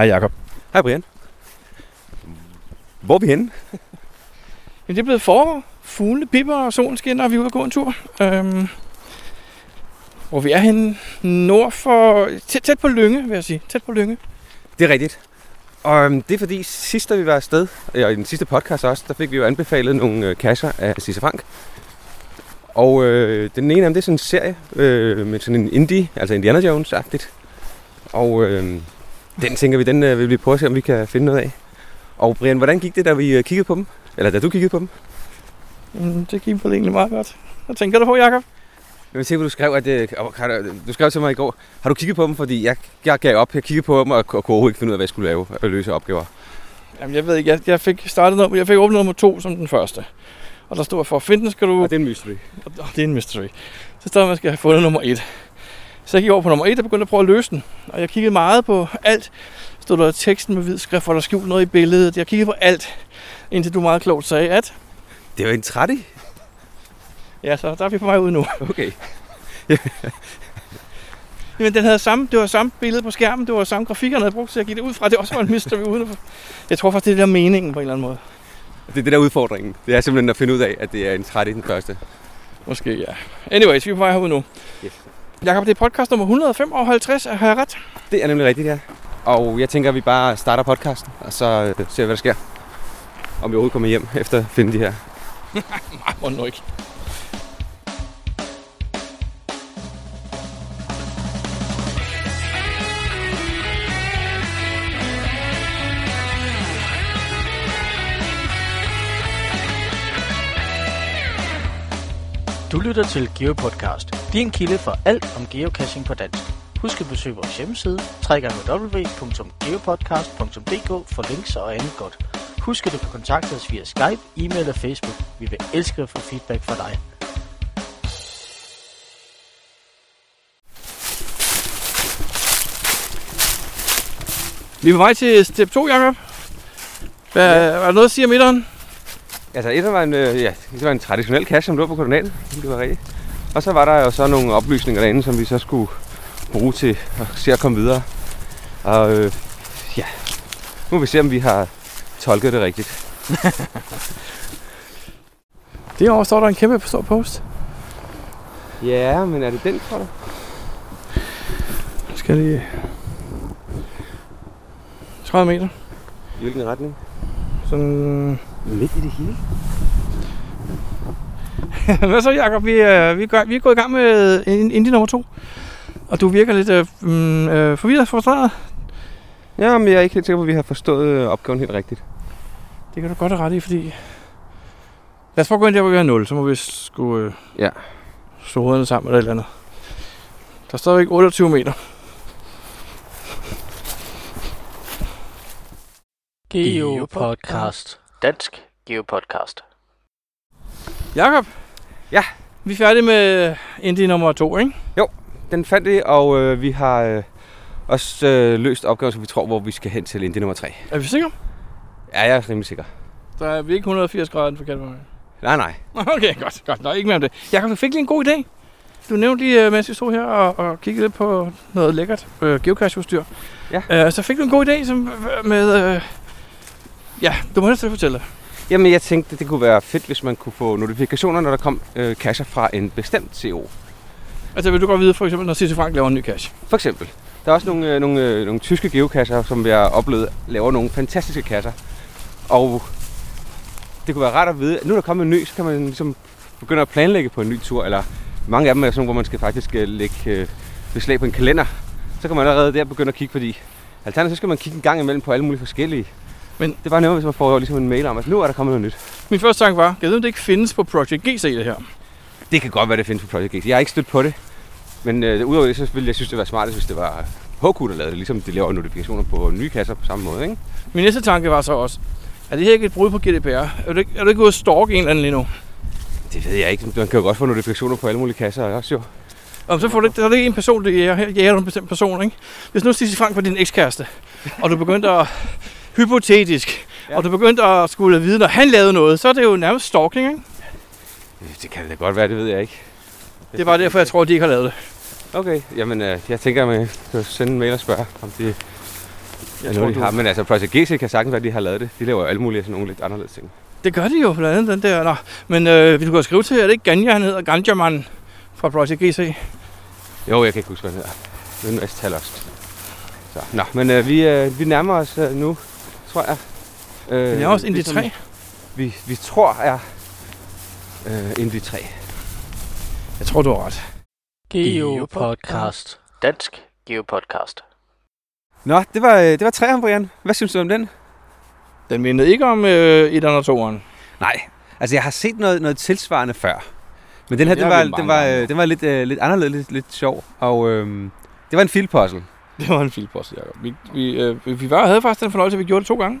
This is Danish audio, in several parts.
Hej Jakob. Hej Brian. Hvor er vi henne? Jamen, det er blevet forår. Fuglene pipper, og solen skinner, og vi er ude at gå en tur. Øhm, hvor vi er henne nord for... Tæt, tæt på Lynge, vil jeg sige. Tæt på Lynge. Det er rigtigt. Og øhm, det er fordi sidst, da vi var afsted, og i den sidste podcast også, der fik vi jo anbefalet nogle øh, kasser af Cisse Frank. Og øh, den ene af dem, det er sådan en serie øh, med sådan en indie, altså Indiana Jones-agtigt. Og øh, den tænker vi, den øh, vil vi prøve at se, om vi kan finde noget af. Og Brian, hvordan gik det, da vi øh, kiggede på dem? Eller da du kiggede på dem? Mm, det gik på egentlig meget godt. Hvad tænker du på, Jakob? Jeg vil se, hvad du skrev, at øh, du- skrev til mig i går. Har du kigget på dem? Fordi jeg, jeg gav op. Jeg kiggede på dem og, og kunne ikke finde ud af, hvad jeg skulle lave og løse opgaver. Jamen, jeg ved ikke. Jeg, jeg fik startet nummer, jeg fik åbnet nummer to som den første. Og der stod, for at finde den skal du... Og det er en mystery. Og det er en mystery. Så at man skal have fundet nummer et. Så jeg gik over på nummer et og begyndte at prøve at løse den. Og jeg kiggede meget på alt. Stod der teksten med hvid skrift, hvor der skjult noget i billedet. Jeg kiggede på alt, indtil du meget klogt sagde, at... Det jo en trætte. Ja, så der er vi på vej ud nu. Okay. Jamen, den havde samme, det var samme billede på skærmen, det var samme grafik, han havde brugt, så jeg gik det ud fra, at det også var en mystery uden at... Jeg tror faktisk, det er det der meningen på en eller anden måde. Det er det der er udfordringen. Det er simpelthen at finde ud af, at det er en trætte i den første. Måske, ja. Anyways, vi er på vej herud nu. Yes. Jakob, det er podcast nummer 155, har jeg ret? Det er nemlig rigtigt, ja. Og jeg tænker, at vi bare starter podcasten, og så øh, ser vi, hvad der sker. Om vi overhovedet kommer hjem efter at finde de her. Nej, må nu ikke. Du lytter til GeoPodcast, din kilde for alt om geocaching på dansk. Husk at besøge vores hjemmeside, www.geopodcast.dk for links og andet godt. Husk at du kan kontakte os via Skype, e-mail og Facebook. Vi vil elske at få feedback fra dig. Vi er på vej til step 2, Jacob. Hvad, ja. Er der noget at sige om etteren? Altså, et var en, øh, ja, det var en traditionel cache, som lå på koordinatet. Det var rigtigt. Og så var der jo så nogle oplysninger derinde, som vi så skulle bruge til at se at komme videre. Og øh, ja, nu må vi se, om vi har tolket det rigtigt. Derovre står der en kæmpe stor post. Ja, men er det den, tror du? Jeg skal lige... 30 meter. I hvilken retning? Sådan... Midt i det hele. Hvad så, Jacob? Vi, er, vi, er, gør- vi er gået i gang med ind- Indie nummer 2. Og du virker lidt øh, mm, øh, forvirret, frustreret. Ja, men jeg er ikke helt sikker på, at vi har forstået øh, opgaven helt rigtigt. Det kan du godt have ret i, fordi... Lad os prøve at gå ind der, hvor vi har 0. Så må vi sgu øh, Ja. slå hovederne sammen eller et eller andet. Der står ikke 28 meter. GeoPodcast. Dansk GeoPodcast. Jakob? Ja? Vi er færdige med Indie nummer 2, ikke? Den fandt vi, og øh, vi har øh, også øh, løst opgaven, som vi tror, hvor vi skal hen til Indie nummer 3. Er vi sikre? Ja, jeg er rimelig sikker. Der er vi ikke 180 grader den forkerte vej. Nej, nej. Okay, godt. godt. Der er ikke mere om det. Jakob, du fik lige en god idé. Du nævnte lige, øh, mens vi stod her og, og kiggede lidt på noget lækkert øh, geocache-udstyr. Ja. Øh, så fik du en god idé som, med... Øh, ja, du må helst fortælle. Jamen, jeg tænkte, det kunne være fedt, hvis man kunne få notifikationer, når der kom øh, kasser fra en bestemt CO. Altså, vil du godt vide, for eksempel, når Cisse Frank laver en ny cache? For eksempel. Der er også nogle, øh, nogle, øh, nogle tyske geokasser, som vi har oplevet, laver nogle fantastiske kasser. Og det kunne være rart at vide, at nu er der kommet en ny, så kan man ligesom begynde at planlægge på en ny tur. Eller mange af dem er sådan hvor man skal faktisk øh, lægge øh, beslag på en kalender. Så kan man allerede der begynde at kigge, fordi alternativt så skal man kigge en gang imellem på alle mulige forskellige. Men- det bare noget, hvis man får ligesom en mail om, at nu er der kommet noget nyt. Min første tanke var, jeg ved, om det ikke findes på Project GC, det her. Det kan godt være, det findes på Project X. Jeg har ikke stødt på det. Men øh, udover det, så ville jeg synes, det var smart, hvis det var HQ, der lavede det. Ligesom de laver notifikationer på nye kasser på samme måde, ikke? Min næste tanke var så også, er det her ikke et brud på GDPR? Er du ikke, er du ikke ude at stalke en eller anden lige nu? Det ved jeg ikke. Man kan jo godt få notifikationer på alle mulige kasser også jo. Og så får du ikke, så er det ikke en person, der jager, jager du en bestemt person, ikke? Hvis nu Stisse Frank var din ekskæreste, og du begyndte at, hypotetisk, ja. Og du begyndte at skulle vide, når han lavede noget, så er det jo nærmest stalking, ikke? Det kan det godt være, det ved jeg ikke. Det er bare derfor, jeg tror, de ikke har lavet det. Okay, jamen øh, jeg tænker, at man kan sende en mail og spørge, om det Jeg tror, de har, men altså Project GC kan sagtens være, at de har lavet det. De laver jo alle mulige sådan nogle lidt anderledes ting. Det gør de jo, blandt andet den der. Nå, men øh, vi du kan skrive til, er det ikke Ganja, han hedder? Ganjaman fra Project GC. Jo, jeg kan ikke huske, hvad den hedder. Det er en masse talost. Så, nå, men øh, vi, øh, vi nærmer os øh, nu, tror jeg. Øh, Det er også Indy det, som 3. Vi, vi tror er øh, Indy 3. Jeg tror, du har ret. Geopodcast. Dansk Geopodcast. Nå, det var, øh, det var træeren, Brian. Hvad synes du om den? Den mindede ikke om øh, et og toeren. Nej, altså jeg har set noget, noget tilsvarende før. Men den her, Det den var, den var, gange. øh, den var lidt, øh, lidt anderledes, lidt, lidt sjov. Og øh, det var en filpuzzle. Det var en filpost, Jacob. Vi, vi, øh, vi var, havde faktisk den fornøjelse, at vi gjorde det to gange.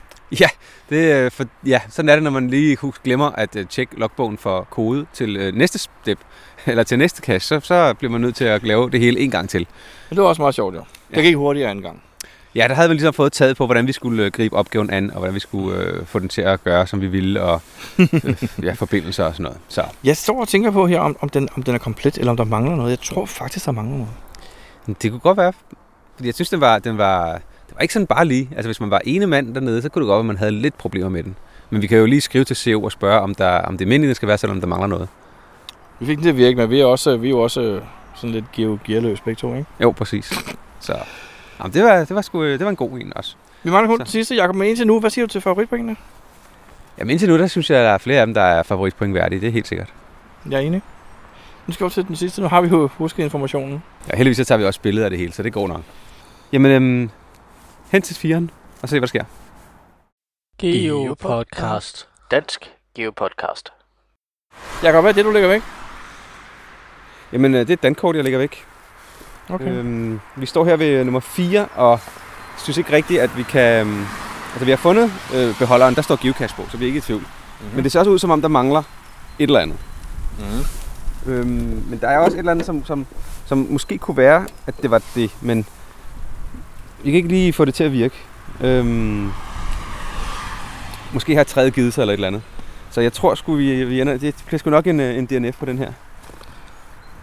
Det, øh, for, ja, sådan er det, når man lige husk- glemmer at øh, tjekke logbogen for kode til øh, næste step, eller til næste cache, så, så bliver man nødt til at lave det hele en gang til. Men det var også meget sjovt, jo. Det Ja. gik hurtigere anden gang. Ja, der havde vi ligesom fået taget på, hvordan vi skulle øh, gribe opgaven an, og hvordan vi skulle øh, få den til at gøre, som vi ville, og øh, ja, forbindelser og sådan noget. Så Jeg står og tænker på her, om, om, den, om den er komplet, eller om der mangler noget. Jeg tror faktisk, der mangler noget. det kunne godt være, fordi jeg synes, den var, den var, det var ikke sådan bare lige. Altså hvis man var ene mand dernede, så kunne det godt være, at man havde lidt problemer med den. Men vi kan jo lige skrive til CO og spørge, om, der, om det almindelige skal være, selvom der mangler noget. Vi fik den til at virke, men vi er, også, vi er jo også øh, sådan lidt geo gearløs begge to, ikke? Jo, præcis. Så jamen, det, var, det, var sgu, det var en god en også. Vi mangler kun den sidste, Jacob, men indtil nu, hvad siger du til favoritpointene? Jamen indtil nu, der synes jeg, at der er flere af dem, der er favoritpoint værdige. Det er helt sikkert. Jeg er enig. Nu skal vi til den sidste. Nu har vi jo husket informationen. Ja, heldigvis så tager vi også billeder af det hele, så det går nok. Jamen, øhm, hen til firen og se, hvad der sker. Geopodcast. Dansk Geopodcast. Jacob, hvad er det, du lægger væk? Jamen, øh, det er et dankort, jeg lægger væk. Okay. Øhm, vi står her ved nummer 4, og synes ikke rigtigt, at vi kan... øhm, Altså, vi har fundet øh, beholderen, der står geocache på, så vi er ikke i tvivl. Mm-hmm. Men det ser også ud, som om der mangler et eller andet. Mm. Øhm, men der er også et eller andet, som, som, som måske kunne være, at det var det, men vi kan ikke lige få det til at virke. Øhm, måske har træet givet sig eller et eller andet. Så jeg tror sgu, vi, vi ender, det bliver sgu nok en, øh, en DNF på den her.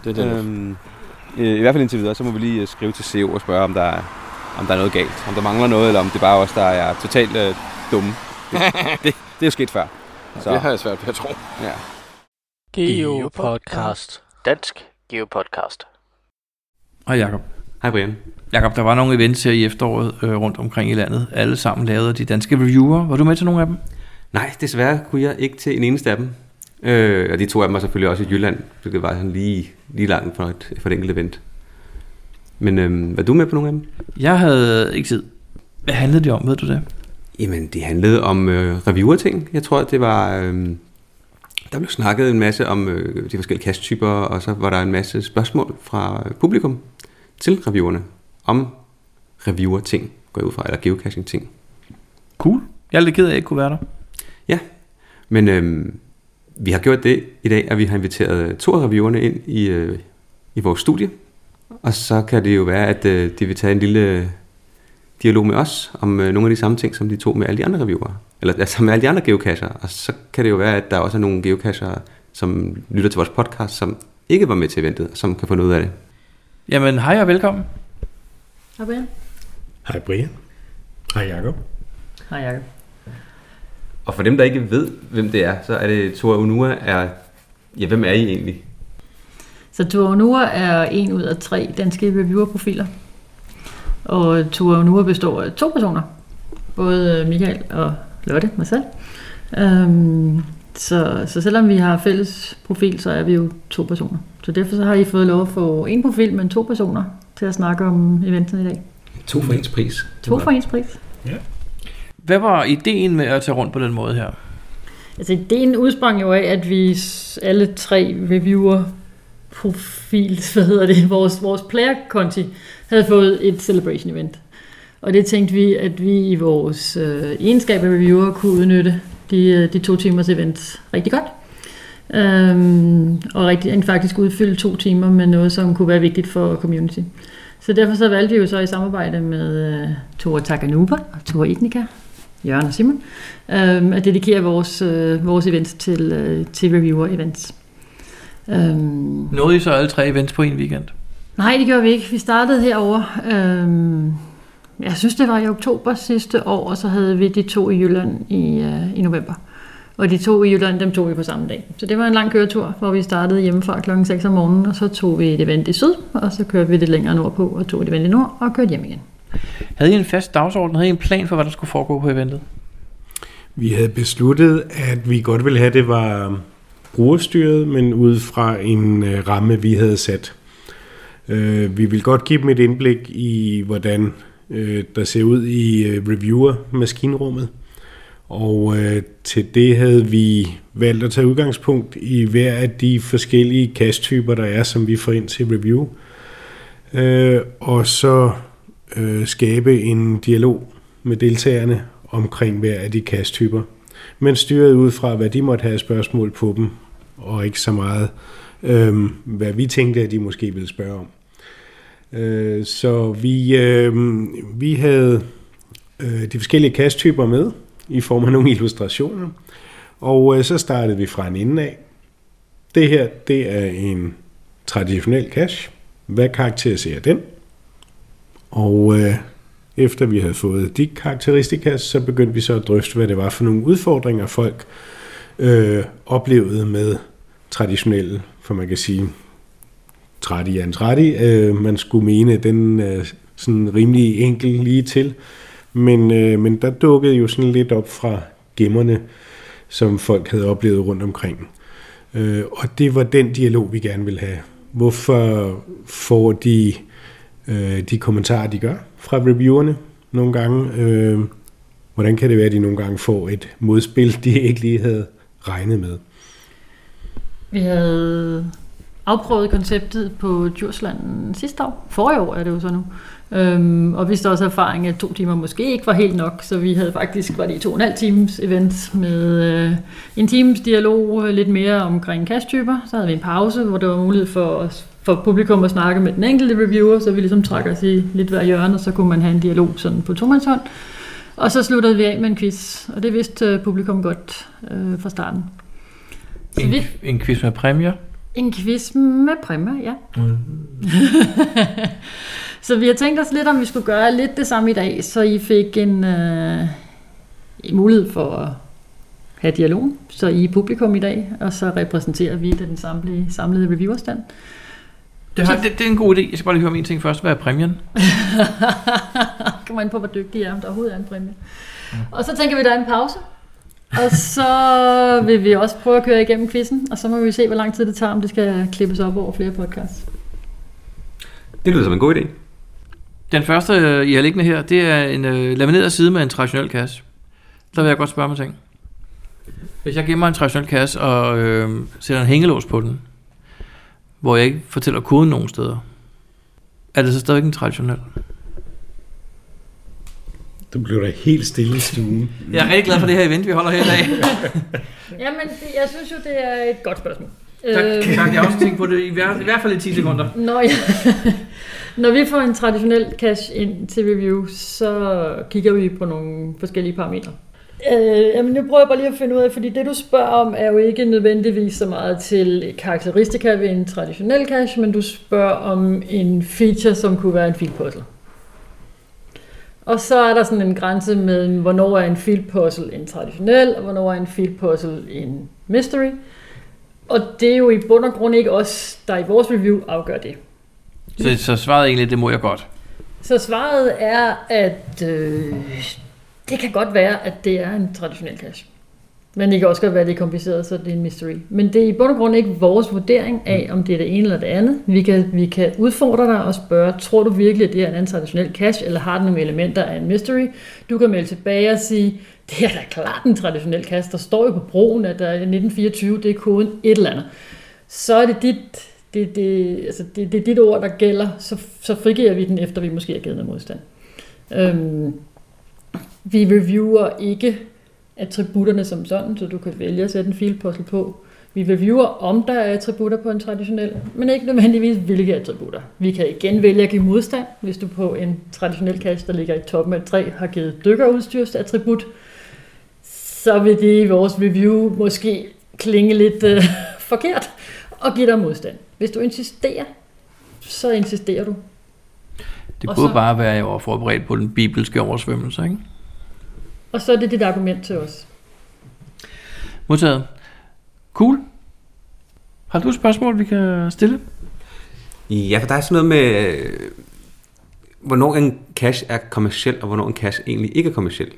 Det er det. Øhm, øh, I hvert fald indtil videre, så må vi lige øh, skrive til CO og spørge, om der, er, om der er noget galt. Om der mangler noget, eller om det bare er os, der er totalt øh, dumme. Det, det, det er jo sket før. Så, Det har jeg svært ved at tro. ja. Geopodcast. Dansk Geopodcast. Hej Jacob. Hej Brian. Jakob, der var nogle events her i efteråret øh, rundt omkring i landet. Alle sammen lavet af de danske reviewer. Var du med til nogle af dem? Nej, desværre kunne jeg ikke til en eneste af dem. Øh, og de to af dem var selvfølgelig også i Jylland, så det var sådan lige, lige langt for et, for et enkelt event. Men øh, var du med på nogle af dem? Jeg havde ikke tid. Hvad handlede det om, ved du det? Jamen, det handlede om øh, reviewer-ting. Jeg tror, det var... Øh, der blev snakket en masse om øh, de forskellige kasttyper, og så var der en masse spørgsmål fra publikum til reviewerne om reviewer-ting, går jeg ud fra, eller geocaching-ting. Cool. Jeg er lidt ked af, at jeg ikke kunne være der. Men øh, vi har gjort det i dag, at vi har inviteret to af reviewerne ind i, øh, i vores studie. Og så kan det jo være, at øh, de vil tage en lille dialog med os om øh, nogle af de samme ting, som de tog med alle de andre reviewere. Eller altså med alle de andre geocacher. Og så kan det jo være, at der også er nogle geocacher, som lytter til vores podcast, som ikke var med til eventet, som kan få noget af det. Jamen, hej og velkommen. Hej Brian. Hej Brian. Hej Jacob. Hej Jacob. Og for dem, der ikke ved, hvem det er, så er det Tora Unua er... Ja, hvem er I egentlig? Så Tuaonua er en ud af tre danske reviewerprofiler. Og Tuaonua består af to personer. Både Michael og Lotte, mig selv. Øhm, så, så selvom vi har fælles profil, så er vi jo to personer. Så derfor så har I fået lov at få en profil, men to personer til at snakke om eventen i dag. To for ens pris. To for ens pris. Hvad var ideen med at tage rundt på den måde her? Altså ideen udsprang jo af, at vi alle tre reviewer profil, hvad hedder det, vores, vores player-konti havde fået et celebration event. Og det tænkte vi, at vi i vores øh, egenskab af reviewer kunne udnytte de, øh, de to timers event rigtig godt. Øhm, og rigtig, faktisk udfylde to timer med noget, som kunne være vigtigt for community. Så derfor så valgte vi jo så i samarbejde med øh, Tora Takanuba og Tora Etnika, Jørgen og Simon, øhm, at dedikere vores, øh, vores events til, øh, til reviewer events. Øhm, Nåede I så alle tre events på en weekend? nej, det gjorde vi ikke. Vi startede herover. Øhm, jeg synes, det var i oktober sidste år, og så havde vi de to i Jylland i, øh, i november. Og de to i Jylland, dem tog vi på samme dag. Så det var en lang køretur, hvor vi startede hjemmefra klokken 6 om morgenen, og så tog vi et event i syd, og så kørte vi det længere nordpå, og tog et event i nord, og kørte hjem igen. Havde I en fast dagsorden? Havde I en plan for, hvad der skulle foregå på eventet? Vi havde besluttet, at vi godt ville have, at det var brugerstyret, men ud fra en øh, ramme, vi havde sat. Øh, vi vil godt give dem et indblik i, hvordan øh, der ser ud i øh, reviewer-maskinrummet. Og øh, til det havde vi valgt at tage udgangspunkt i hver af de forskellige kasttyper, der er, som vi får ind til review. Øh, og så øh, skabe en dialog med deltagerne omkring hver af de kasttyper. Men styret ud fra, hvad de måtte have spørgsmål på dem, og ikke så meget, øh, hvad vi tænkte, at de måske ville spørge om. Øh, så vi, øh, vi havde øh, de forskellige cache-typer med, i form af nogle illustrationer. Og øh, så startede vi fra en ende af. Det her, det er en traditionel cache. Hvad karakteriserer den? Og øh, efter vi havde fået de karakteristika, så begyndte vi så at drøfte, hvad det var for nogle udfordringer, folk øh, oplevede med traditionelle, for man kan sige, 30 i en 30. Øh, man skulle mene, at den er sådan rimelig enkel lige til. Men, øh, men der dukkede jo sådan lidt op fra gemmerne, som folk havde oplevet rundt omkring. Øh, og det var den dialog, vi gerne ville have. Hvorfor får de øh, de kommentarer, de gør fra reviewerne nogle gange? Øh, hvordan kan det være, at de nogle gange får et modspil, de ikke lige havde regnet med? Vi havde afprøvet konceptet på Djursland sidste år. Forrige år er det jo så nu. Øhm, og vi står også erfaring, at to timer måske ikke var helt nok, så vi havde faktisk, var det i to og en halv times event med øh, en times dialog, øh, lidt mere omkring cash-typer. Så havde vi en pause, hvor der var mulighed for, for publikum at snakke med den enkelte reviewer, så vi ligesom trak os i lidt hver hjørne, og så kunne man have en dialog sådan på tomandshånd. Og så sluttede vi af med en quiz, og det vidste øh, publikum godt øh, fra starten. Så En, vi, en quiz med præmier? En quiz med præmier, ja. Mm. så vi har tænkt os lidt, om vi skulle gøre lidt det samme i dag, så I fik en, øh, en mulighed for at have dialog, så I er publikum i dag, og så repræsenterer vi den samlede, samlede reviewerstand. Det, har, det, det er en god idé. Jeg skal bare lige høre min ting først. Hvad er præmien? Kommer ind på, hvor dygtig I er, om der overhovedet er en præmie. Og så tænker vi, der er en pause. Og så vil vi også prøve at køre igennem quizzen, og så må vi se, hvor lang tid det tager, om det skal klippes op over flere podcasts. Det lyder som en god idé. Den første, I har liggende her, det er en øh, lamineret side med en traditionel kasse. Der vil jeg godt spørge mig ting. Hvis jeg gemmer en traditionel kasse og øh, sætter en hængelås på den, hvor jeg ikke fortæller koden nogen steder, er det så stadig en traditionel? Du blev da helt stille i stuen. Jeg er rigtig glad for det her event, vi holder her i dag. Jamen, det, jeg synes jo, det er et godt spørgsmål. Tak, Øhm, tak. Jeg har også tænkt på det i hvert, i hvert fald i 10 sekunder. Når, jeg, når vi får en traditionel cache ind til review, så kigger vi på nogle forskellige parametre. Øh, jamen, nu prøver jeg bare lige at finde ud af, fordi det du spørger om er jo ikke nødvendigvis så meget til karakteristika ved en traditionel cache, men du spørger om en feature, som kunne være en field puzzle. Og så er der sådan en grænse med, hvornår er en field puzzle en traditionel, og hvornår er en field puzzle en mystery. Og det er jo i bund og grund ikke os, der i vores review afgør det. Så, så svaret egentlig, det må jeg godt. Så svaret er, at øh, det kan godt være, at det er en traditionel cache. Men det kan også godt være, at det er kompliceret, så det er en mystery. Men det er i bund og grund ikke vores vurdering af, om det er det ene eller det andet. Vi kan, vi kan udfordre dig og spørge, tror du virkelig, at det er en traditionel cache, eller har den nogle elementer af en mystery? Du kan melde tilbage og sige, det er da klart en traditionel cache. Der står jo på broen, at der er 1924, det er koden et eller andet. Så er det dit, det, det, altså det, det er dit ord, der gælder, så, så frigiver vi den, efter vi måske har givet noget modstand. Øhm, vi reviewer ikke attributterne som sådan, så du kan vælge at sætte en field puzzle på. Vi reviewer, om der er attributter på en traditionel, men ikke nødvendigvis hvilke attributter. Vi kan igen vælge at give modstand, hvis du på en traditionel cache, der ligger i toppen af et træ, har givet dykkerudstyrsattribut, så vil det i vores review måske klinge lidt øh, forkert og give dig modstand. Hvis du insisterer, så insisterer du. Det Og kunne så- bare være, at jeg var forberedt på den bibelske oversvømmelse, ikke? Og så er det dit argument til os. Modtaget. Cool. Har du et spørgsmål, vi kan stille? Ja, for der er sådan noget med, hvornår en cash er kommersiel, og hvornår en cash egentlig ikke er kommersiel.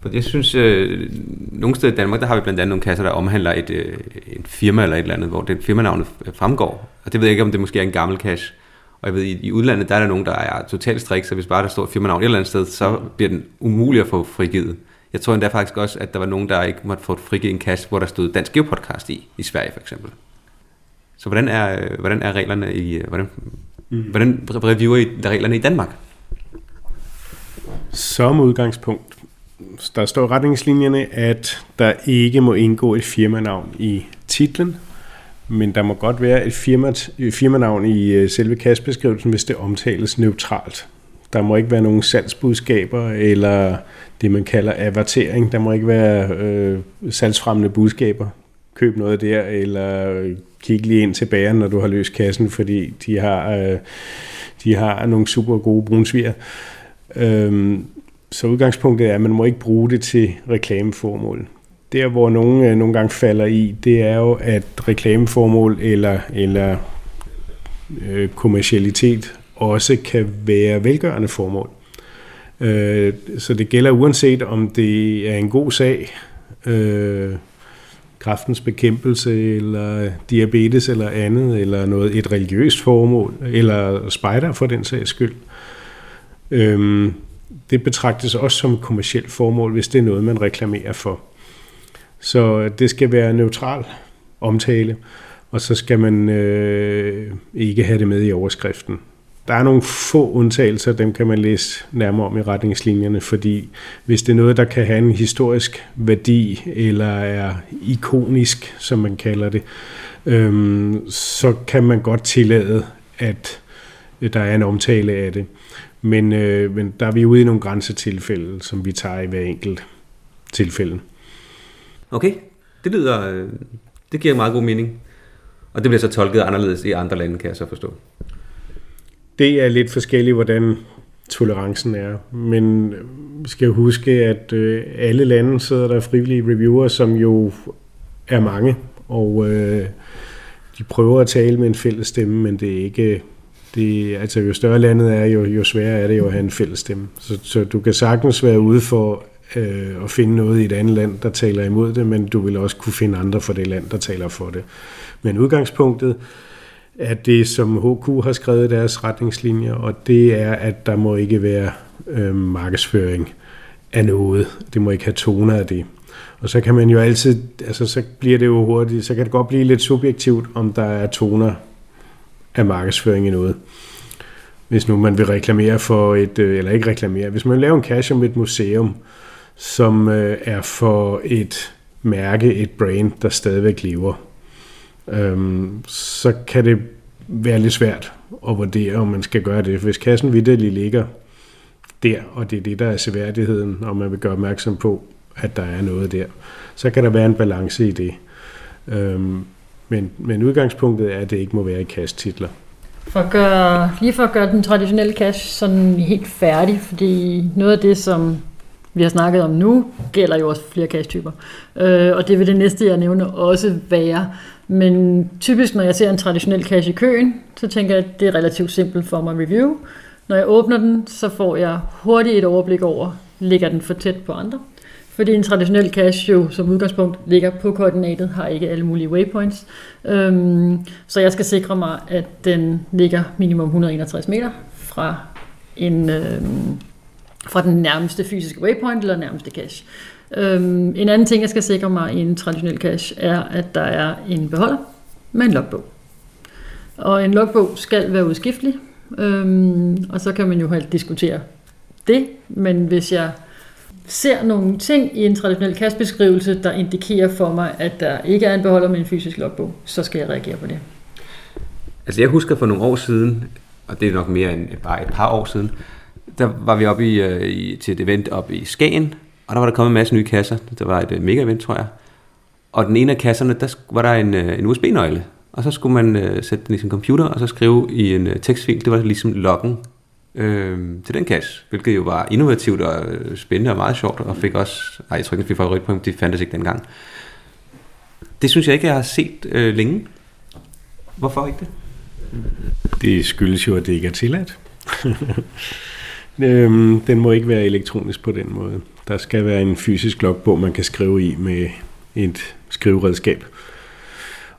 For jeg synes, øh, nogle steder i Danmark, der har vi blandt andet nogle kasser, der omhandler et, øh, et firma eller et eller andet, hvor det firmanavnet fremgår. Og det ved jeg ikke, om det måske er en gammel cash. Og jeg ved, i, i udlandet, der er der nogen, der er totalt strik, så hvis bare der står et firmanavn et eller andet sted, så bliver den umulig at få frigivet. Jeg tror endda faktisk også, at der var nogen, der ikke måtte få frigivet en cash, hvor der stod Dansk Geopodcast i, i Sverige for eksempel. Så hvordan er, øh, hvordan er reglerne i, øh, hvordan, mm. hvordan reviewer I reglerne i Danmark? Som udgangspunkt, der står retningslinjerne, at der ikke må indgå et firmanavn i titlen, men der må godt være et, firma, firmanavn i øh, selve kastbeskrivelsen, hvis det omtales neutralt. Der må ikke være nogen salgsbudskaber eller det, man kalder avertering. Der må ikke være øh, salgsfremmende budskaber. Køb noget der, eller kig lige ind til bageren, når du har løst kassen, fordi de har, øh, de har nogle super gode brunsviger. Øhm, så udgangspunktet er, at man må ikke bruge det til reklameformål. Der, hvor nogen øh, nogle gange falder i, det er jo, at reklameformål eller, eller øh, kommercialitet også kan være velgørende formål. Øh, så det gælder uanset om det er en god sag, øh, kraftens bekæmpelse, eller diabetes eller andet, eller noget et religiøst formål, eller spejder for den sags skyld. Øhm, det betragtes også som et kommersielt formål, hvis det er noget, man reklamerer for. Så det skal være neutral omtale, og så skal man øh, ikke have det med i overskriften. Der er nogle få undtagelser, dem kan man læse nærmere om i retningslinjerne, fordi hvis det er noget, der kan have en historisk værdi, eller er ikonisk, som man kalder det, øhm, så kan man godt tillade, at øh, der er en omtale af det. Men, øh, men der er vi ude i nogle grænsetilfælde, som vi tager i hver enkelt tilfælde. Okay, det lyder, øh, det giver meget god mening. Og det bliver så tolket anderledes i andre lande, kan jeg så forstå. Det er lidt forskelligt, hvordan tolerancen er. Men vi skal jo huske, at øh, alle lande sidder der frivillige reviewer, som jo er mange, og øh, de prøver at tale med en fælles stemme, men det er ikke... Det, altså jo større landet er, jo, jo sværere er det jo at have en fælles stemme. Så, så du kan sagtens være ude for øh, at finde noget i et andet land, der taler imod det, men du vil også kunne finde andre fra det land, der taler for det. Men udgangspunktet er det, som HQ har skrevet i deres retningslinjer, og det er, at der må ikke være øh, markedsføring af noget. Det må ikke have toner af det. Og så kan man jo altid, altså så bliver det jo hurtigt, så kan det godt blive lidt subjektivt, om der er toner af markedsføring i noget. Hvis nu man vil reklamere for et, øh, eller ikke reklamere, hvis man vil lave en cash om et museum, som øh, er for et mærke, et brand, der stadigvæk lever, øhm, så kan det være lidt svært at vurdere, om man skal gøre det. Hvis kassen vidderlig ligger der, og det er det, der er seværdigheden, og man vil gøre opmærksom på, at der er noget der, så kan der være en balance i det. Øhm, men, men udgangspunktet er, at det ikke må være i kasttitler. For at gøre, lige for at gøre den traditionelle cash sådan helt færdig, fordi noget af det, som vi har snakket om nu, gælder jo også flere cash-typer. Øh, og det vil det næste, jeg nævner, også være. Men typisk, når jeg ser en traditionel cash i køen, så tænker jeg, at det er relativt simpelt for mig at review. Når jeg åbner den, så får jeg hurtigt et overblik over, ligger den for tæt på andre. Fordi en traditionel cache jo som udgangspunkt ligger på koordinatet, har ikke alle mulige waypoints. Øhm, så jeg skal sikre mig, at den ligger minimum 161 meter fra, en, øhm, fra den nærmeste fysiske waypoint eller nærmeste cache. Øhm, en anden ting, jeg skal sikre mig i en traditionel cache, er, at der er en beholder med en logbog. Og en logbog skal være udskiftelig, øhm, og så kan man jo helt diskutere det, men hvis jeg ser nogle ting i en traditionel kastbeskrivelse, der indikerer for mig, at der ikke er en beholder med en fysisk logbog, så skal jeg reagere på det. Altså jeg husker for nogle år siden, og det er nok mere end bare et par år siden, der var vi oppe i, øh, i, til et event oppe i Skagen, og der var der kommet en masse nye kasser. Der var et øh, mega-event, tror jeg. Og den ene af kasserne, der var der en, øh, en USB-nøgle, og så skulle man øh, sætte den i sin computer, og så skrive i en øh, tekstfil, det var ligesom loggen øh, til den cache, hvilket jo var innovativt og øh, spændende og meget sjovt, og fik også, nej, jeg tror ikke, den fik favoritpoint, de fandtes ikke dengang. Det synes jeg ikke, jeg har set øh, længe. Hvorfor ikke det? Det skyldes jo, at det ikke er tilladt. øhm, den må ikke være elektronisk på den måde. Der skal være en fysisk logbog, man kan skrive i med et skriveredskab.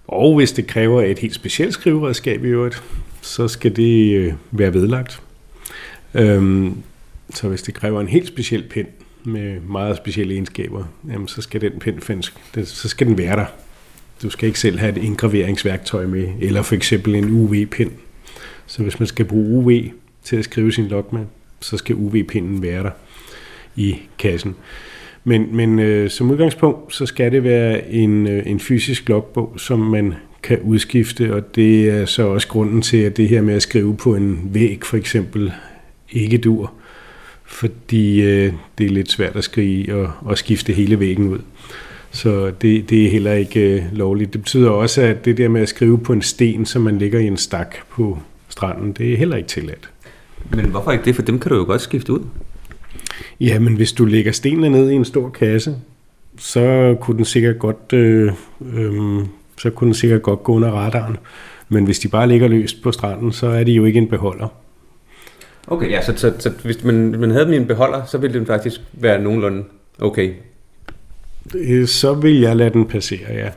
Og hvis det kræver et helt specielt skriveredskab i øvrigt, så skal det øh, være vedlagt. Øhm, så hvis det kræver en helt speciel pind med meget specielle egenskaber, jamen så skal den pind findes, så skal den være der. Du skal ikke selv have et indgraveringsværktøj med, eller for eksempel en UV-pind. Så hvis man skal bruge UV til at skrive sin log med, så skal UV-pinden være der i kassen. Men, men øh, som udgangspunkt, så skal det være en, øh, en fysisk logbog, som man kan udskifte, og det er så også grunden til, at det her med at skrive på en væg for eksempel ikke dur, fordi øh, det er lidt svært at skrive og, og skifte hele væggen ud. Så det, det er heller ikke øh, lovligt. Det betyder også, at det der med at skrive på en sten, som man ligger i en stak på stranden, det er heller ikke tilladt. Men hvorfor ikke det? For dem kan du jo godt skifte ud. Ja, men hvis du lægger stenene ned i en stor kasse, så kunne den sikkert godt, øh, øh, så kunne den sikkert godt gå under radaren. Men hvis de bare ligger løst på stranden, så er de jo ikke en beholder. Okay, ja, så, så, så hvis man, man havde dem i en beholder, så ville den faktisk være nogenlunde okay. Øh, Så vil jeg lade den passere, ja.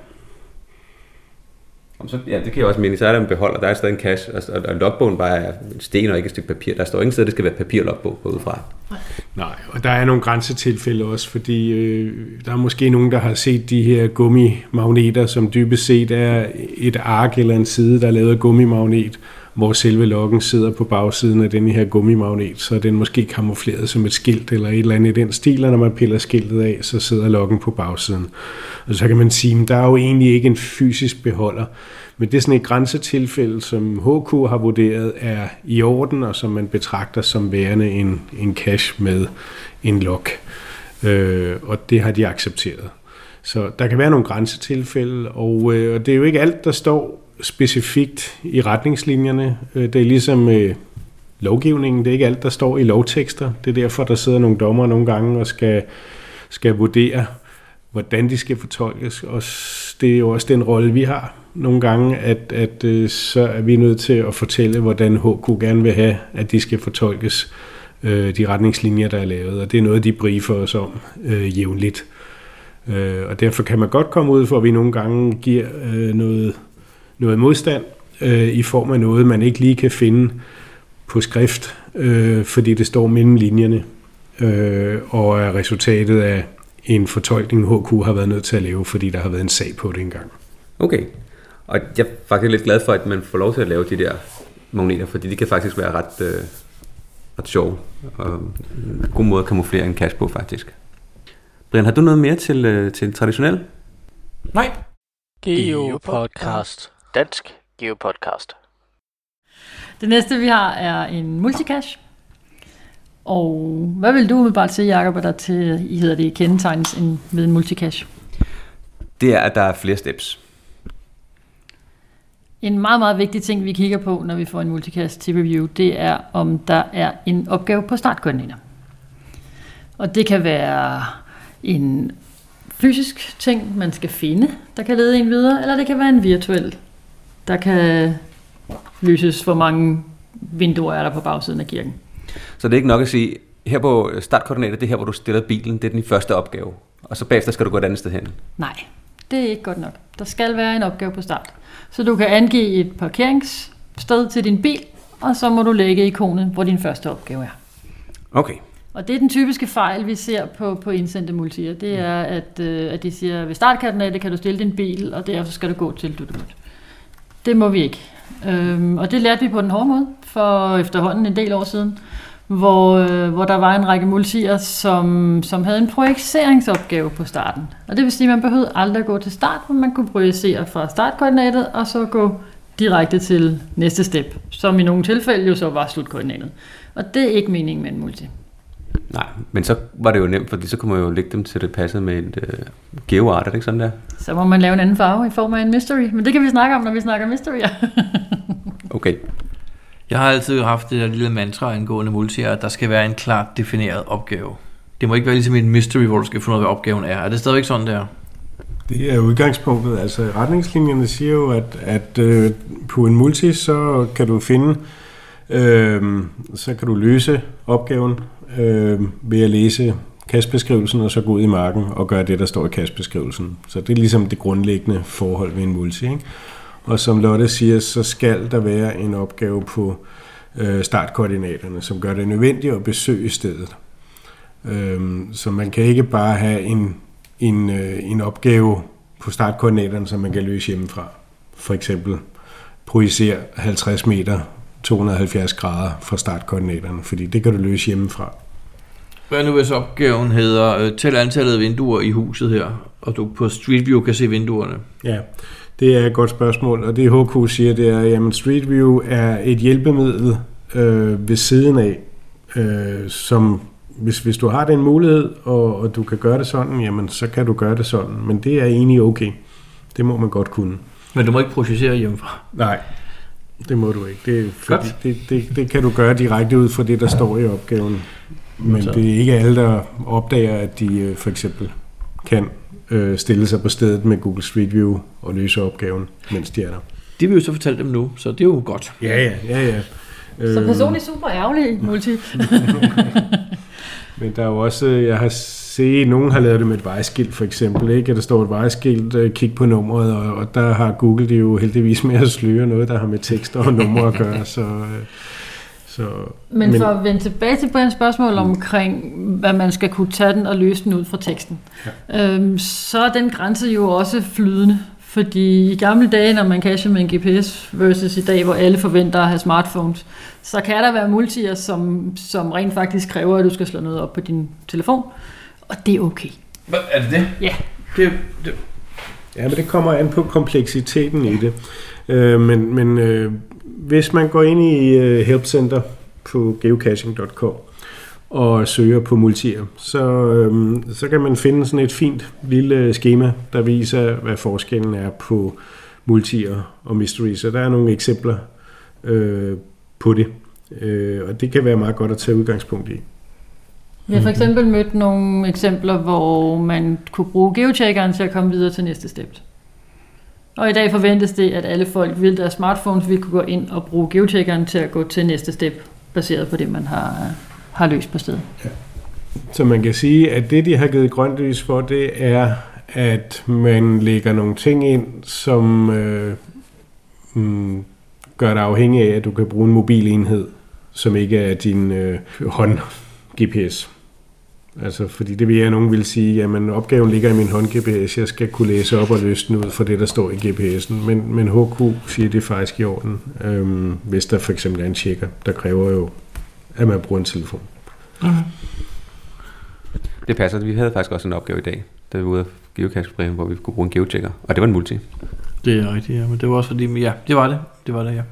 Så, ja, det kan jeg også mene. Så er der en beholder, der er stadig en cash, og, og, og logbogen bare er en sten og ikke et stykke papir. Der står ingen sted, det skal være papirlogbog på udefra. Nej, og der er nogle grænsetilfælde også, fordi øh, der er måske nogen, der har set de her gummimagneter, som dybest set er et ark eller en side, der er lavet af gummimagnet, hvor selve lokken sidder på bagsiden af den her gummimagnet, så er den måske kamufleret som et skilt eller et eller andet i den stil, og når man piller skiltet af, så sidder lokken på bagsiden. Og så kan man sige, at der er jo egentlig ikke en fysisk beholder, men det er sådan et grænsetilfælde, som HK har vurderet er i orden, og som man betragter som værende en, en cache med en lok. Øh, og det har de accepteret. Så der kan være nogle grænsetilfælde, og, øh, og det er jo ikke alt, der står specifikt i retningslinjerne. Øh, det er ligesom øh, lovgivningen, det er ikke alt, der står i lovtekster. Det er derfor, der sidder nogle dommer nogle gange og skal, skal vurdere, hvordan de skal fortolkes. Og det er jo også den rolle, vi har nogle gange, at, at øh, så er vi nødt til at fortælle, hvordan HK gerne vil have, at de skal fortolkes, øh, de retningslinjer, der er lavet. Og det er noget, de briefer os om øh, jævnligt. Øh, og derfor kan man godt komme ud for, at vi nogle gange giver øh, noget, noget modstand øh, i form af noget, man ikke lige kan finde på skrift, øh, fordi det står mellem linjerne, øh, og er resultatet af en fortolkning, HQ har været nødt til at lave, fordi der har været en sag på det engang. Okay. Og jeg er faktisk lidt glad for, at man får lov til at lave de der magneter, fordi de kan faktisk være ret, øh, ret sjove. Og en god måde at kamuflere en cache på, faktisk. Brian, har du noget mere til, øh, til traditionel? Nej. Geopodcast. Dansk Geopodcast. Det næste, vi har, er en multicache. Og hvad vil du umiddelbart sige, Jacob, at der til, I hedder det, kendetegnes en, ved en multicache? Det er, at der er flere steps. En meget, meget vigtig ting, vi kigger på, når vi får en multicast til review, det er, om der er en opgave på startkoordinater. Og det kan være en fysisk ting, man skal finde, der kan lede en videre, eller det kan være en virtuel, der kan løses, hvor mange vinduer er der på bagsiden af kirken. Så det er ikke nok at sige, her på startkoordinater, det er her, hvor du stiller bilen, det er den første opgave. Og så bagefter skal du gå et andet sted hen. Nej, det er ikke godt nok. Der skal være en opgave på start. Så du kan angive et parkeringssted til din bil, og så må du lægge ikonet, hvor din første opgave er. Okay. Og det er den typiske fejl, vi ser på, på indsendte multier. Det er, at, øh, at de siger, ved startkoordinatet kan du stille din bil, og derefter skal du gå til du, du, du. Det må vi ikke. Øhm, og det lærte vi på den hårde måde for efterhånden en del år siden, hvor, øh, hvor der var en række multier, som, som havde en projiceringsopgave på starten. Og det vil sige, at man behøvede aldrig at gå til start, men man kunne projicere fra startkoordinatet, og så gå direkte til næste step, som i nogle tilfælde jo så var slutkoordinatet. Og det er ikke meningen med en multi. Nej, men så var det jo nemt, fordi så kunne man jo lægge dem til det passede med et øh, geoart, er det ikke sådan der? Så må man lave en anden farve i form af en mystery. Men det kan vi snakke om, når vi snakker mysterier. Okay. Jeg har altid haft det der lille mantra angående multier, at der skal være en klart defineret opgave. Det må ikke være ligesom en mystery, hvor du skal finde ud af, hvad opgaven er. Er det stadigvæk sådan der? Det er udgangspunktet. Altså retningslinjerne siger jo, at, at øh, på en multi, så kan du finde, øh, så kan du løse opgaven øh, ved at læse kastbeskrivelsen, og så gå ud i marken og gøre det, der står i kastbeskrivelsen. Så det er ligesom det grundlæggende forhold ved en multi. Ikke? Og som Lotte siger, så skal der være en opgave på øh, startkoordinaterne, som gør det nødvendigt at besøge stedet. Øh, så man kan ikke bare have en, en, øh, en opgave på startkoordinaterne, som man kan løse hjemmefra. For eksempel projicere 50 meter 270 grader fra startkoordinaterne, fordi det kan du løse hjemmefra. Hvad nu hvis opgaven hedder, øh, tæl antallet af vinduer i huset her, og du på Street View kan se vinduerne? Ja, det er et godt spørgsmål, og det HK siger, det er, at Street View er et hjælpemiddel øh, ved siden af, øh, som hvis, hvis du har den mulighed, og, og du kan gøre det sådan, jamen så kan du gøre det sådan. Men det er egentlig okay. Det må man godt kunne. Men du må ikke projicere hjemmefra. Nej, det må du ikke. Det, fordi, det, det, det kan du gøre direkte ud fra det, der står i opgaven. Men Så. det er ikke alle, der opdager, at de øh, for eksempel kan øh, stille sig på stedet med Google Street View og løse opgaven, mens de er der. Det vil jo så fortælle dem nu, så det er jo godt. Ja, ja, ja, ja. Så personligt super ærgerlig multi. Men der er jo også, øh, jeg har set, nogen har lavet det med et vejskilt for eksempel, ikke? At der står et vejskilt, øh, kig på nummeret, og, og der har Google det jo heldigvis med at sløre noget, der har med tekster og numre at gøre, så... øh, så Men, Men for at vende tilbage til Brians spørgsmål omkring, hvad man skal kunne tage den og løse den ud fra teksten, ja. øhm, så er den grænse jo også flydende. Fordi i gamle dage, når man cacher med en GPS versus i dag, hvor alle forventer at have smartphones, så kan der være multier, som, som rent faktisk kræver, at du skal slå noget op på din telefon. Og det er okay. Hvad, er det det? Ja. Det, det. Ja, men det kommer an på kompleksiteten i det. Øh, men men øh, hvis man går ind i øh, helpcenter på geocaching.com og søger på multier, så, øh, så kan man finde sådan et fint lille schema, der viser, hvad forskellen er på multier og mysteries. Så der er nogle eksempler øh, på det. Øh, og det kan være meget godt at tage udgangspunkt i. Vi har for eksempel mødt nogle eksempler, hvor man kunne bruge geocheckeren til at komme videre til næste step. Og i dag forventes det, at alle folk vil deres smartphones vil kunne gå ind og bruge geocheckeren til at gå til næste step, baseret på det, man har, har løst på stedet. Så man kan sige, at det, de har givet grønt lys for, det er, at man lægger nogle ting ind, som øh, mm, gør dig afhængig af, at du kan bruge en mobilenhed, som ikke er din øh, hånd-GPS. Altså, fordi det vil jeg, nogen vil sige, jamen opgaven ligger i min hånd-GPS, jeg skal kunne læse op og løse den ud fra det, der står i GPS'en. Men, men HQ siger, det er faktisk i orden, øhm, hvis der for eksempel er en tjekker, der kræver jo, at man bruger en telefon. Det passer. Vi havde faktisk også en opgave i dag, da vi var ude af geocache hvor vi kunne bruge en geochecker. Og det var en multi. Det er rigtigt, ja. Men det var også fordi, ja, det var det. Det var det, ja.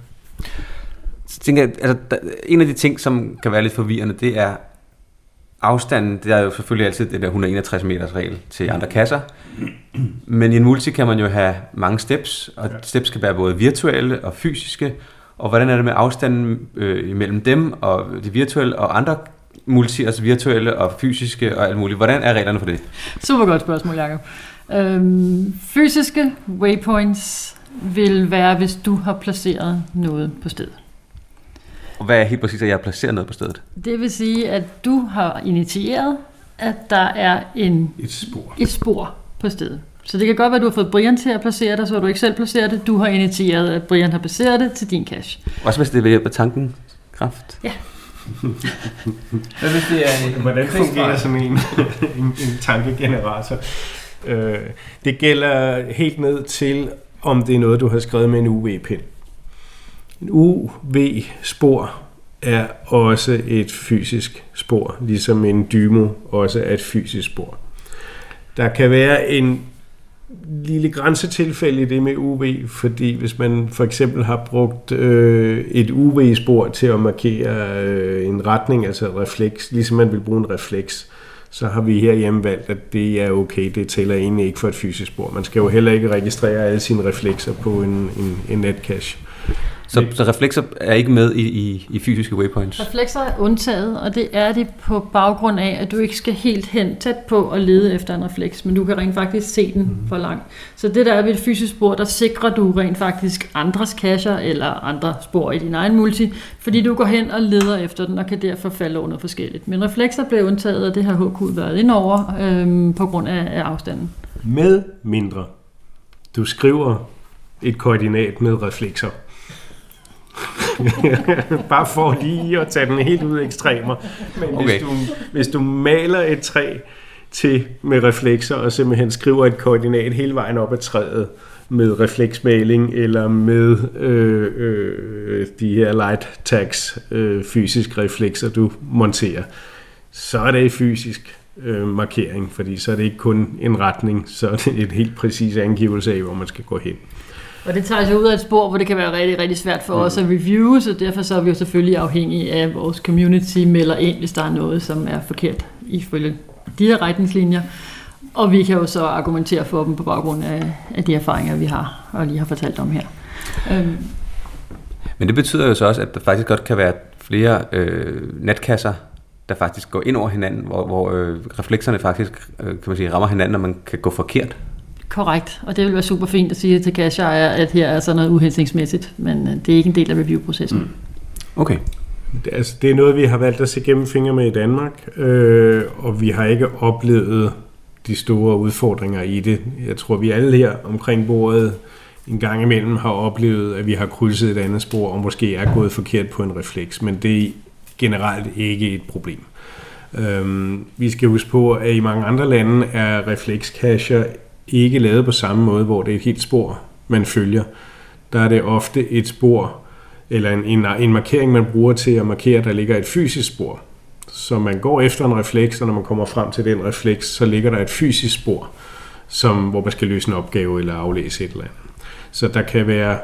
Så tænker jeg, altså, der, en af de ting, som kan være lidt forvirrende, det er afstanden. Det er jo selvfølgelig altid det der 161 meters regel til andre kasser. Men i en multi kan man jo have mange steps, og steps kan være både virtuelle og fysiske. Og hvordan er det med afstanden øh, imellem dem og de virtuelle og andre multi, altså virtuelle og fysiske og alt muligt? Hvordan er reglerne for det? Super godt spørgsmål, Jacob. Øhm, fysiske waypoints vil være, hvis du har placeret noget på stedet. Og hvad er helt præcis, at jeg har placeret noget på stedet? Det vil sige, at du har initieret, at der er en, Et spor. et spor på stedet. Så det kan godt være, at du har fået Brian til at placere det, så du ikke selv placerer det. Du har initieret, at Brian har placeret det til din cache. Også hvis det er ved hjælp af tanken kraft. Hvad hvis det er en Hvordan fungerer sådan en, en, en tankegenerator? Øh, det gælder helt ned til, om det er noget, du har skrevet med en UV-pind. UV-spor er også et fysisk spor, ligesom en dymo også er et fysisk spor. Der kan være en lille grænsetilfælde i det med UV, fordi hvis man for eksempel har brugt øh, et UV-spor til at markere øh, en retning, altså et refleks, ligesom man vil bruge en refleks, så har vi herhjemme valgt, at det er okay, det tæller egentlig ikke for et fysisk spor. Man skal jo heller ikke registrere alle sine reflekser på en, en, en netcache. Så, så reflekser er ikke med i, i, i fysiske waypoints? Reflekser er undtaget, og det er det på baggrund af, at du ikke skal helt hen tæt på og lede efter en refleks, men du kan rent faktisk se den for langt. Så det der er ved et fysisk spor, der sikrer du rent faktisk andres cacher eller andre spor i din egen multi, fordi du går hen og leder efter den og kan derfor falde under forskelligt. Men reflekser bliver undtaget, og det har HQ været ind over øhm, på grund af, af afstanden. Med mindre du skriver et koordinat med reflekser. Bare for lige at tage den helt ud af ekstremer. Men okay. Hvis, du, hvis du maler et træ til med reflekser, og simpelthen skriver et koordinat hele vejen op ad træet med refleksmaling, eller med øh, øh, de her light tags, øh, fysiske reflekser, du monterer, så er det fysisk øh, markering, fordi så er det ikke kun en retning, så er det et helt præcis angivelse af, hvor man skal gå hen. Og det tager sig ud af et spor, hvor det kan være rigtig, rigtig svært for mm. os at reviewe, så derfor så er vi jo selvfølgelig afhængige af, at vores community melder ind, hvis der er noget, som er forkert ifølge de her retningslinjer. Og vi kan jo så argumentere for dem på baggrund af, af de erfaringer, vi har og lige har fortalt om her. Øhm, Men det betyder jo så også, at der faktisk godt kan være flere øh, netkasser, der faktisk går ind over hinanden, hvor, hvor øh, reflekserne faktisk øh, kan man sige, rammer hinanden, og man kan gå forkert korrekt, og det vil være super fint at sige til cache at her er sådan noget uhensigtsmæssigt, men øh, det er ikke en del af review-processen. Mm. Okay. Det, altså, det er noget, vi har valgt at se gennem fingre med i Danmark, øh, og vi har ikke oplevet de store udfordringer i det. Jeg tror, vi alle her omkring bordet en gang imellem har oplevet, at vi har krydset et andet spor, og måske er gået forkert på en refleks, men det er generelt ikke et problem. Øhm, vi skal huske på, at i mange andre lande er reflekskasher ikke lavet på samme måde, hvor det er et helt spor, man følger. Der er det ofte et spor, eller en, en, en markering, man bruger til at markere, at der ligger et fysisk spor. Så man går efter en refleks, og når man kommer frem til den refleks, så ligger der et fysisk spor, som, hvor man skal løse en opgave eller aflæse et eller andet. Så der kan være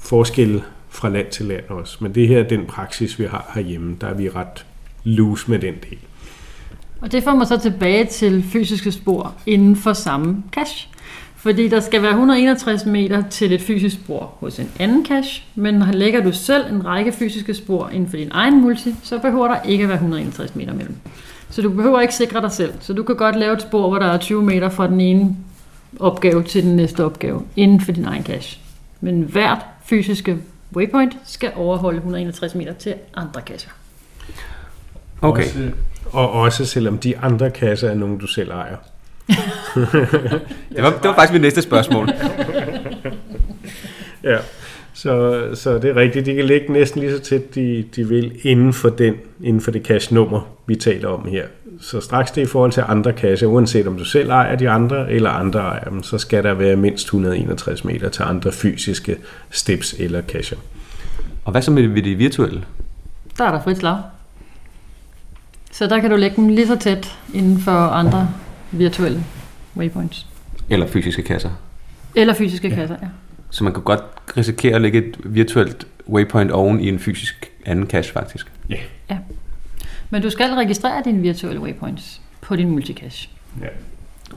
forskelle fra land til land også. Men det her er den praksis, vi har herhjemme. Der er vi ret loose med den del. Og det får mig så tilbage til fysiske spor inden for samme cache. Fordi der skal være 161 meter til et fysisk spor hos en anden cache, men lægger du selv en række fysiske spor inden for din egen multi, så behøver der ikke at være 161 meter mellem. Så du behøver ikke sikre dig selv. Så du kan godt lave et spor, hvor der er 20 meter fra den ene opgave til den næste opgave inden for din egen cache. Men hvert fysiske waypoint skal overholde 161 meter til andre cacher. Okay. Også, og også selvom de andre kasser er nogen, du selv ejer. Det var, det var faktisk mit næste spørgsmål. Ja, så, så det er rigtigt. De kan ligge næsten lige så tæt, de, de vil, inden for, den, inden for det cache-nummer, vi taler om her. Så straks det er i forhold til andre kasser, uanset om du selv ejer de andre, eller andre ejer dem, så skal der være mindst 161 meter til andre fysiske steps eller kasser. Og hvad så med det virtuelle? Der er der frit slag. Så der kan du lægge dem lige så tæt inden for andre virtuelle waypoints. Eller fysiske kasser? Eller fysiske ja. kasser, ja. Så man kan godt risikere at lægge et virtuelt waypoint oven i en fysisk anden cache faktisk. Men du skal registrere dine virtuelle waypoints på din multicache. Ja.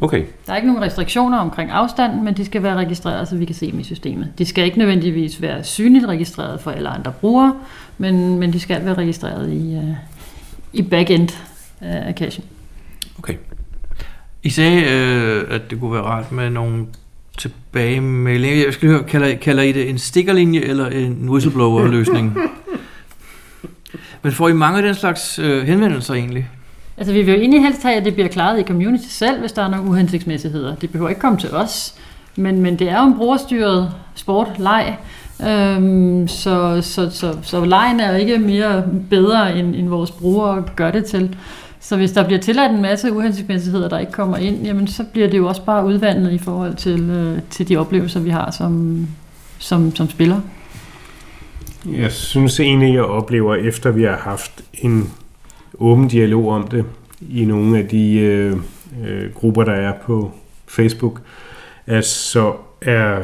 Okay. Der er ikke nogen restriktioner omkring afstanden, men de skal være registreret, så vi kan se dem i systemet. De skal ikke nødvendigvis være synligt registreret for alle andre brugere, men, men de skal være registreret i, uh, i backend af cachen. Okay. I sagde, øh, at det kunne være rart med nogle tilbagemeldinger. Jeg skal høre, kalder, I- kalder I det en stikkerlinje eller en whistleblower-løsning? Men får I mange af den slags øh, henvendelser egentlig? Altså vi vil jo egentlig helst have, at det bliver klaret i community selv, hvis der er nogle uhensigtsmæssigheder. Det behøver ikke komme til os, men, men det er jo en brugerstyret sport, leg, øhm, så, så, så, så lejen er jo ikke mere bedre, end, end vores brugere gør det til. Så hvis der bliver tilladt en masse uhensigtsmæssigheder, der ikke kommer ind, jamen så bliver det jo også bare udvandet i forhold til, øh, til de oplevelser, vi har som, som, som spiller. Jeg synes egentlig, jeg oplever, efter vi har haft en åben dialog om det i nogle af de øh, øh, grupper, der er på Facebook, at så er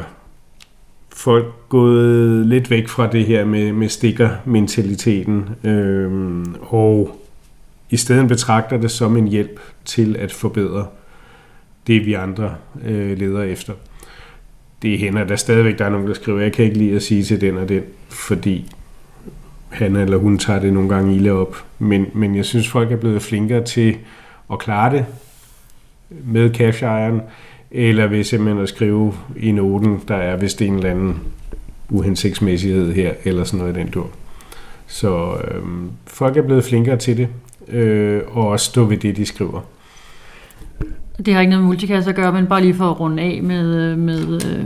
folk gået lidt væk fra det her med, med stikker-mentaliteten, øh, og i stedet betragter det som en hjælp til at forbedre det, vi andre øh, leder efter. det hænder der stadigvæk, der er nogen, der skriver, jeg kan ikke lide at sige til den og den, fordi han eller hun tager det nogle gange ilde op. Men, men jeg synes, folk er blevet flinkere til at klare det med cash eller ved simpelthen at skrive i noten, der er vist en eller anden uhensigtsmæssighed her, eller sådan noget i den tur. Så øh, folk er blevet flinkere til det, øh, og også stå ved det, de skriver. Det har ikke noget multicast at gøre, men bare lige for at runde af med, øh, med, øh,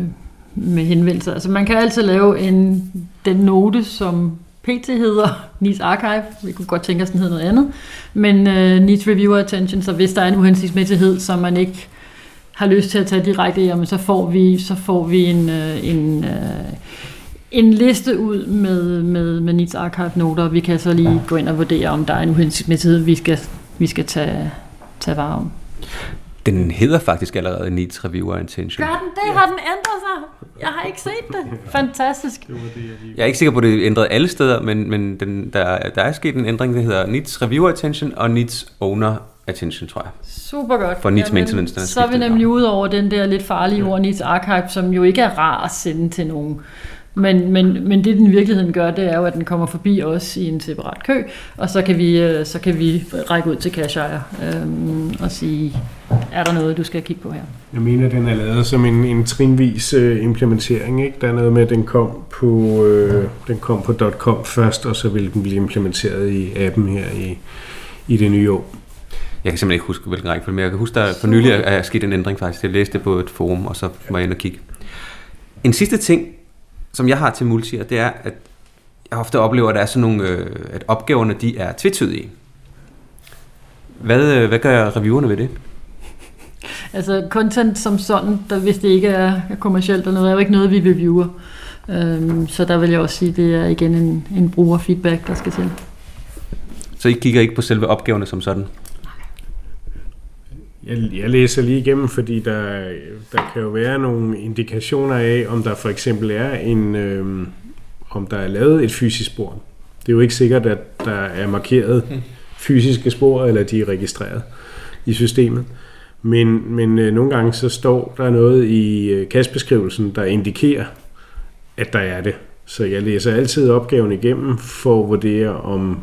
med henvendelser. Altså man kan altid lave en, den note, som PT hedder NIS Archive. Vi kunne godt tænke os, den hedder noget andet. Men øh, uh, NIS Reviewer Attention, så hvis der er en uhensigtsmæssighed, som man ikke har lyst til at tage direkte, jamen så får vi, så får vi en, uh, en, uh, en liste ud med, med, med Needs Archive noter. Vi kan så lige gå ind og vurdere, om der er en uhensigtsmæssighed, vi skal, vi skal tage, tage vare om. Den hedder faktisk allerede Needs Reviewer Intention. Gør den det? Har den ændret sig? Jeg har ikke set det. Fantastisk. Jeg er ikke sikker på, at det er ændret alle steder, men, men den, der, der er sket en ændring, der hedder Needs Reviewer Attention og Needs Owner Attention, tror jeg. Super godt. For Needs Maintenance, den er Så er vi nemlig ude over den der lidt farlige ord Needs Archive, som jo ikke er rar at sende til nogen. Men, men, men det den i virkeligheden gør, det er jo, at den kommer forbi os i en separat kø, og så kan vi, øh, så kan vi række ud til cash øhm, og sige, er der noget, du skal kigge på her? Jeg mener, den er lavet som en, en trinvis øh, implementering. Ikke? Der er noget med, at den kom på, øh, den kom på .com først, og så vil den blive implementeret i appen her i, i det nye år. Jeg kan simpelthen ikke huske, hvilken rækkefølge, men jeg kan huske, der for nylig er er sket en ændring faktisk. Jeg læste det på et forum, og så var jeg inde og kigge. En sidste ting, som jeg har til multier, det er, at jeg ofte oplever, at der er sådan nogle, øh, at opgaverne de er tvetydige. Hvad, øh, hvad gør reviewerne ved det? Altså content som sådan, der, hvis det ikke er kommercielt eller noget, er jo ikke noget, vi reviewer. Øhm, så der vil jeg også sige, det er igen en, en brugerfeedback, der skal til. Så I kigger ikke på selve opgaverne som sådan? Jeg, jeg læser lige igennem, fordi der, der kan jo være nogle indikationer af, om der for eksempel er en, øh, om der er lavet et fysisk spor. Det er jo ikke sikkert, at der er markeret fysiske spor, eller de er registreret i systemet. Men, men øh, nogle gange så står der noget i øh, kastbeskrivelsen, der indikerer, at der er det. Så jeg læser altid opgaven igennem for at vurdere, om,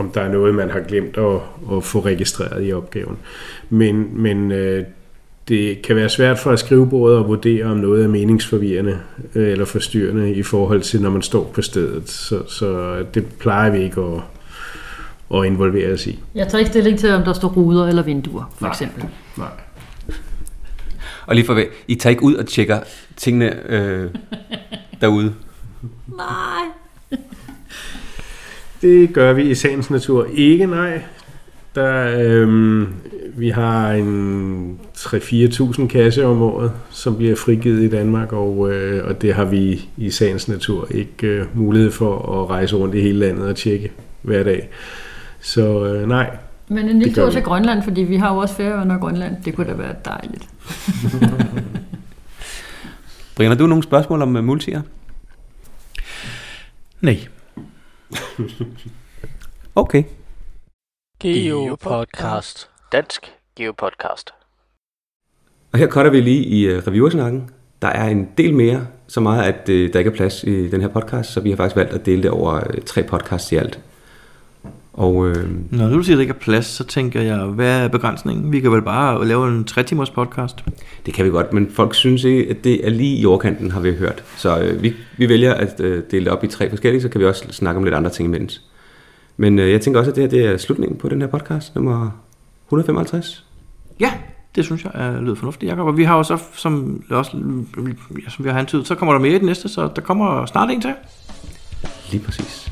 om der er noget, man har glemt at, at få registreret i opgaven. Men, men øh, det kan være svært for at skrivebordet at vurdere, om noget er meningsforvirrende øh, eller forstyrrende i forhold til, når man står på stedet. Så, så det plejer vi ikke at, at involvere os i. Jeg tager ikke stilling til, om der står ruder eller vinduer, for Nej. eksempel. Nej. Og lige for hvad, I tager ikke ud og tjekker tingene øh, derude? Nej. Det gør vi i sagens natur ikke, nej. Der, øhm, vi har en 3-4.000 kasser om året, som bliver frigivet i Danmark, og, øh, og det har vi i sagens natur ikke øh, mulighed for at rejse rundt i hele landet og tjekke hver dag. Så øh, nej, Men en lille tur til Grønland, fordi vi har jo også Færøerne og Grønland. Det kunne da være dejligt. Brian, har du nogle spørgsmål om uh, multier? Nej. Okay. Geopodcast. Dansk Geopodcast. Og her cutter vi lige i uh, reviewersnakken. Der er en del mere, så meget at uh, der ikke er plads i den her podcast, så vi har faktisk valgt at dele det over uh, tre podcasts i alt. Og uh, Når du siger, at der ikke er plads, så tænker jeg, hvad er begrænsningen? Vi kan vel bare lave en 3 timers podcast. det kan vi godt, men folk synes ikke, at det er lige i overkanten, har vi hørt. Så uh, vi, vi vælger at uh, dele det op i tre forskellige, så kan vi også snakke om lidt andre ting imens. Men uh, jeg tænker også, at det her det er slutningen på den her podcast, nummer 155. Ja, det synes jeg er lyder fornuftigt, Jacob. Og vi har jo så, som, også, ja, som vi har antydet, så kommer der mere i den næste, så der kommer snart en til. Lige præcis.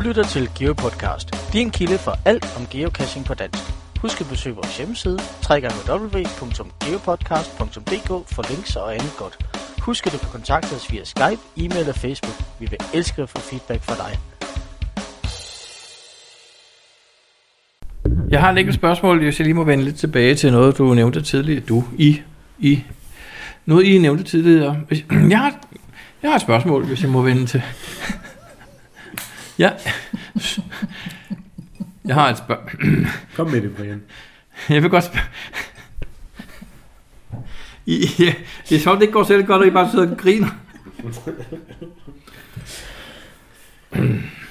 Du lytter til GeoPodcast. Din kilde for alt om geocaching på dansk. Husk at besøge vores hjemmeside, www.geopodcast.dk for links og andet godt. Husk at du kan kontakte os via Skype, e-mail og Facebook. Vi vil elske at få feedback fra dig. Jeg har et enkelt spørgsmål, hvis jeg lige må vende lidt tilbage til noget, du nævnte tidligere. Du, I, I noget, I nævnte tidligere. Jeg har, jeg har et spørgsmål, hvis jeg må vende til. Ja. Jeg har et spørgsmål. Kom med det, Brian. Jeg vil godt spørge. I, ja, det er sjovt, det ikke går selv godt, og I bare sidder og griner.